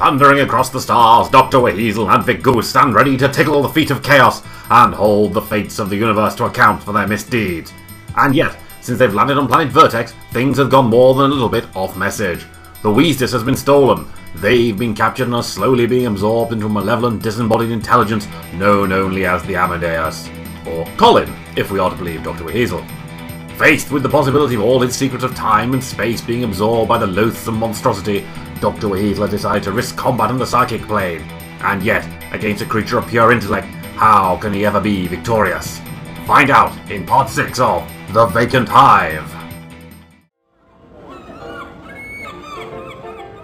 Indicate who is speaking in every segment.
Speaker 1: Thundering across the stars, Dr. Weasel and Vic Goose stand ready to tickle the feet of chaos and hold the fates of the universe to account for their misdeeds. And yet, since they've landed on planet Vertex, things have gone more than a little bit off message. The Weastis has been stolen. They've been captured and are slowly being absorbed into a malevolent, disembodied intelligence known only as the Amadeus. Or Colin, if we are to believe Dr. Weasel. Faced with the possibility of all his secrets of time and space being absorbed by the loathsome monstrosity, Dr. Weasel has decided to risk combat on the psychic plane. And yet, against a creature of pure intellect, how can he ever be victorious? Find out in part 6 of The Vacant Hive.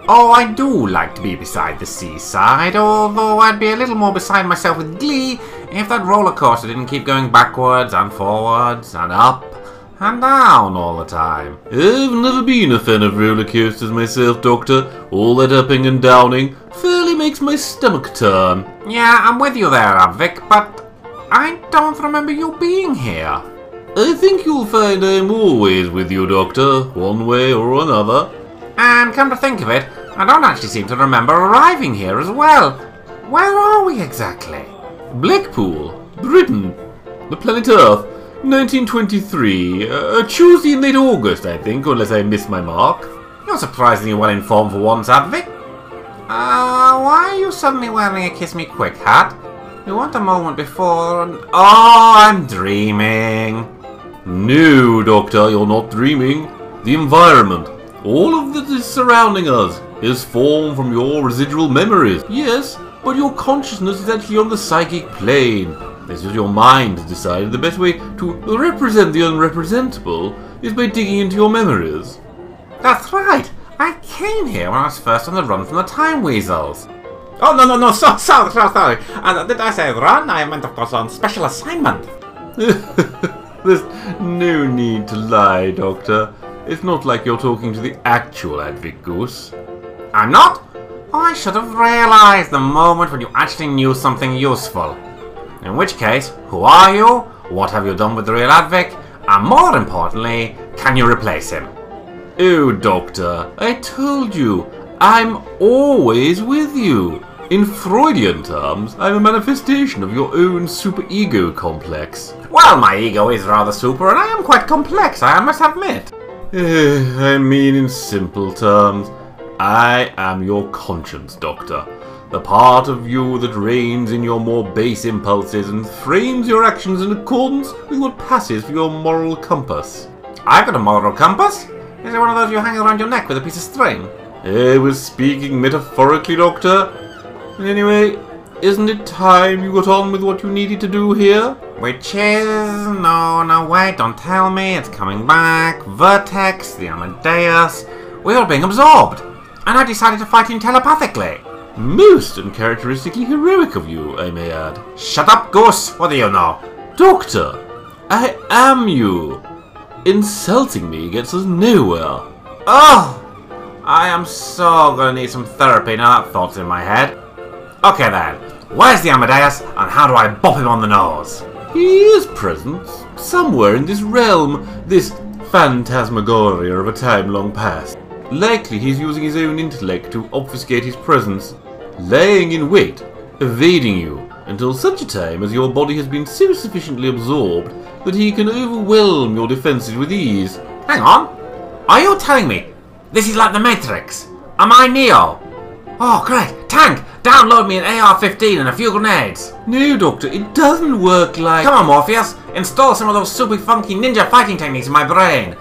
Speaker 2: Oh, I do like to be beside the seaside, although I'd be a little more beside myself with glee if that roller coaster didn't keep going backwards and forwards and up and down all the time.
Speaker 3: I've never been a fan of roller coasters myself, Doctor. All that upping and downing fairly makes my stomach turn.
Speaker 2: Yeah, I'm with you there, Avik, but I don't remember you being here.
Speaker 3: I think you'll find I'm always with you, Doctor, one way or another.
Speaker 2: And come to think of it, I don't actually seem to remember arriving here as well. Where are we exactly?
Speaker 3: Blackpool, Britain, the planet Earth, 1923, uh, Tuesday in late August, I think, unless I miss my mark.
Speaker 2: You're surprisingly well informed for once, Advic. Uh, why are you suddenly wearing a Kiss Me Quick hat? You weren't a moment before and... Oh, I'm dreaming.
Speaker 3: No, Doctor, you're not dreaming. The environment, all of that is surrounding us is formed from your residual memories. Yes, but your consciousness is actually on the psychic plane. This is your mind decided the best way to represent the unrepresentable is by digging into your memories.
Speaker 2: That's right. I came here when I was first on the run from the Time Weasels. Oh, no, no, no, so, sorry, sorry, sorry. Uh, did I say run? I meant, of course, on special assignment.
Speaker 3: There's no need to lie, Doctor. It's not like you're talking to the actual Advic Goose.
Speaker 2: I'm not? I should have realized the moment when you actually knew something useful. In which case, who are you? What have you done with the real Advic? And more importantly, can you replace him?
Speaker 3: Oh, Doctor, I told you, I'm always with you. In Freudian terms, I'm a manifestation of your own superego complex.
Speaker 2: Well, my ego is rather super, and I am quite complex, I must admit.
Speaker 3: Eh, I mean, in simple terms, I am your conscience, Doctor. The part of you that reins in your more base impulses and frames your actions in accordance with what passes for your moral compass.
Speaker 2: I've got a moral compass? Is it one of those you hang around your neck with a piece of string?
Speaker 3: Eh, I was speaking metaphorically, Doctor. Anyway, isn't it time you got on with what you needed to do here?
Speaker 2: Which is... No, no, wait, don't tell me. It's coming back. Vertex, the Amadeus. We are all being absorbed. And I decided to fight him telepathically.
Speaker 3: Most uncharacteristically heroic of you, I may add.
Speaker 2: Shut up, Goose. What do you know?
Speaker 3: Doctor, I am you. Insulting me gets us nowhere.
Speaker 2: Oh! I am so gonna need some therapy now that thought's in my head. Okay then, where's the Amadeus and how do I bop him on the nose?
Speaker 3: He is present, somewhere in this realm, this phantasmagoria of a time long past. Likely he's using his own intellect to obfuscate his presence, laying in wait, evading you, until such a time as your body has been so sufficiently absorbed that he can overwhelm your defenses with ease.
Speaker 2: Hang on, are you telling me this is like the Matrix? Am I Neo? Oh, great. Tank, download me an AR-15 and a few grenades.
Speaker 3: No, Doctor, it doesn't work like...
Speaker 2: Come on, Morpheus. Install some of those super funky ninja fighting techniques in my brain.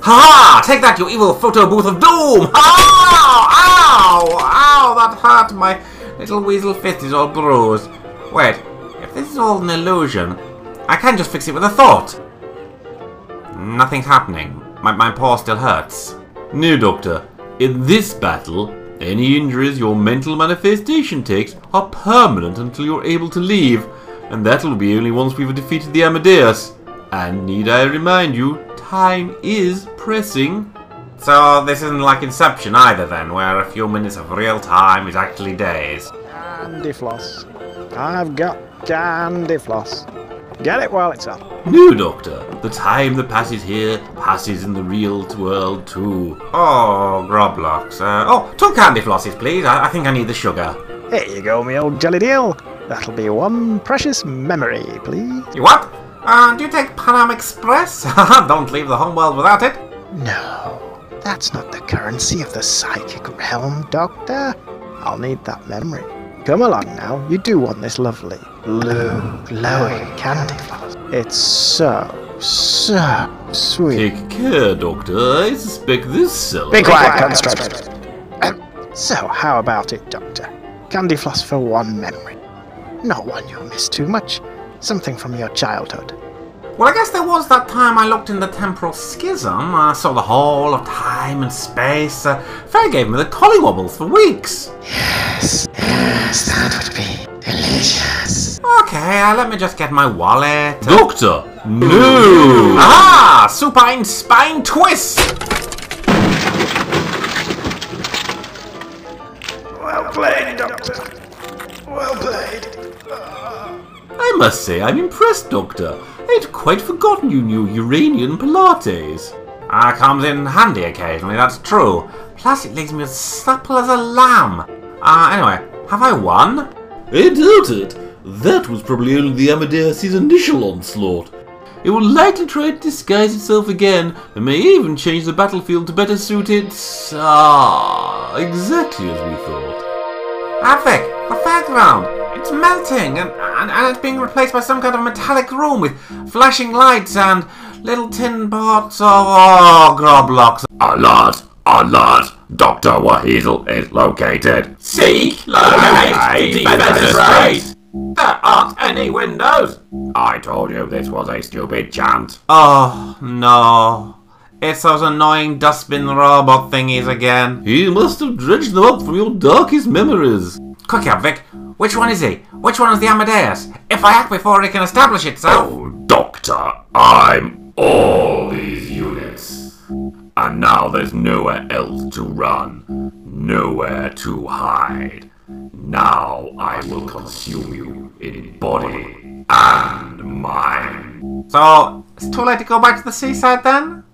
Speaker 2: Ha ha! Take that, you evil photo booth of doom! Ow! Ow! That hurt. My little weasel fist is all bruised. Wait, if this is all an illusion, I can just fix it with a thought. Nothing's happening. My, my paw still hurts.
Speaker 3: No, Doctor. In this battle, any injuries your mental manifestation takes are permanent until you're able to leave, and that'll be only once we've defeated the Amadeus. And need I remind you, time is pressing.
Speaker 2: So this isn't like Inception either then, where a few minutes of real time is actually days.
Speaker 4: Candy floss. I've got candy floss. Get it while it's up.
Speaker 3: No, Doctor. The time that passes here passes in the real world too.
Speaker 2: Oh, Groblox. Uh, oh, two candy flosses, please. I, I think I need the sugar.
Speaker 4: Here you go, me old jelly deal. That'll be one precious memory, please.
Speaker 2: You what? Uh, do you take Panam Express? Don't leave the homeworld without it.
Speaker 4: No, that's not the currency of the psychic realm, Doctor. I'll need that memory. Come along now, you do want this lovely, blue, glowing candy floss. It's so, so sweet.
Speaker 3: Take care, Doctor. I suspect this seller.
Speaker 4: Be quiet, construct. Um, so, how about it, Doctor? Candy floss for one memory. Not one you'll miss too much. Something from your childhood.
Speaker 2: Well, I guess there was that time I looked in the temporal schism. I saw the whole of time and space. Uh, Faye gave me the collywobbles for weeks.
Speaker 4: Yes, yes, that would be delicious.
Speaker 2: Okay, uh, let me just get my wallet.
Speaker 3: Doctor! No!
Speaker 2: Ah, supine spine twist!
Speaker 4: Well played, Doctor. Well played.
Speaker 3: I must say, I'm impressed, Doctor. I'd quite forgotten you knew Uranian Pilates.
Speaker 2: Ah, comes in handy occasionally, that's true. Plus, it leaves me as supple as a lamb. Ah, anyway, have I won?
Speaker 3: I doubt it. That was probably only the Amadeus' initial onslaught. It will likely try to disguise itself again, and may even change the battlefield to better suit its... Ah, exactly as we thought.
Speaker 2: Avik, the fairground. It's melting, and, and, and it's being replaced by some kind of metallic room with flashing lights and little tin pots of oh, oh Groblox.
Speaker 1: Alert! Alert! Dr. Wahezel is located.
Speaker 2: Seek, locate, defenestrate. There aren't any windows.
Speaker 1: I told you this was a stupid chant.
Speaker 2: Oh, no. It's those annoying dustbin robot thingies again.
Speaker 3: He must have dredged them up from your darkest memories.
Speaker 2: Quick, Avik, which one is he? Which one is the Amadeus? If I act before it can establish itself.
Speaker 1: Oh, Doctor, I'm all these units. And now there's nowhere else to run, nowhere to hide. Now I will consume you in body and mind.
Speaker 2: So, it's too late to go back to the seaside then?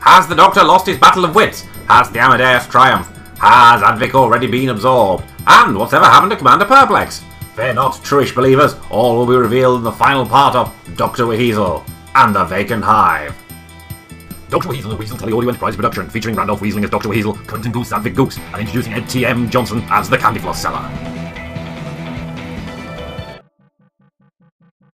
Speaker 2: Has the Doctor lost his battle of wits? Has the Amadeus triumphed? Has Advic already been absorbed? And whatever happened to Commander Perplex? Fear not, truish believers, all will be revealed in the final part of Dr. Weasel and the Vacant Hive. Dr. Weasel, a Weasel Teleaudio Enterprise production, featuring Randolph Weaseling as Dr. Weasel, Quentin Goose as Goose, and introducing Ed T.M. Johnson as the Candy Floss Seller.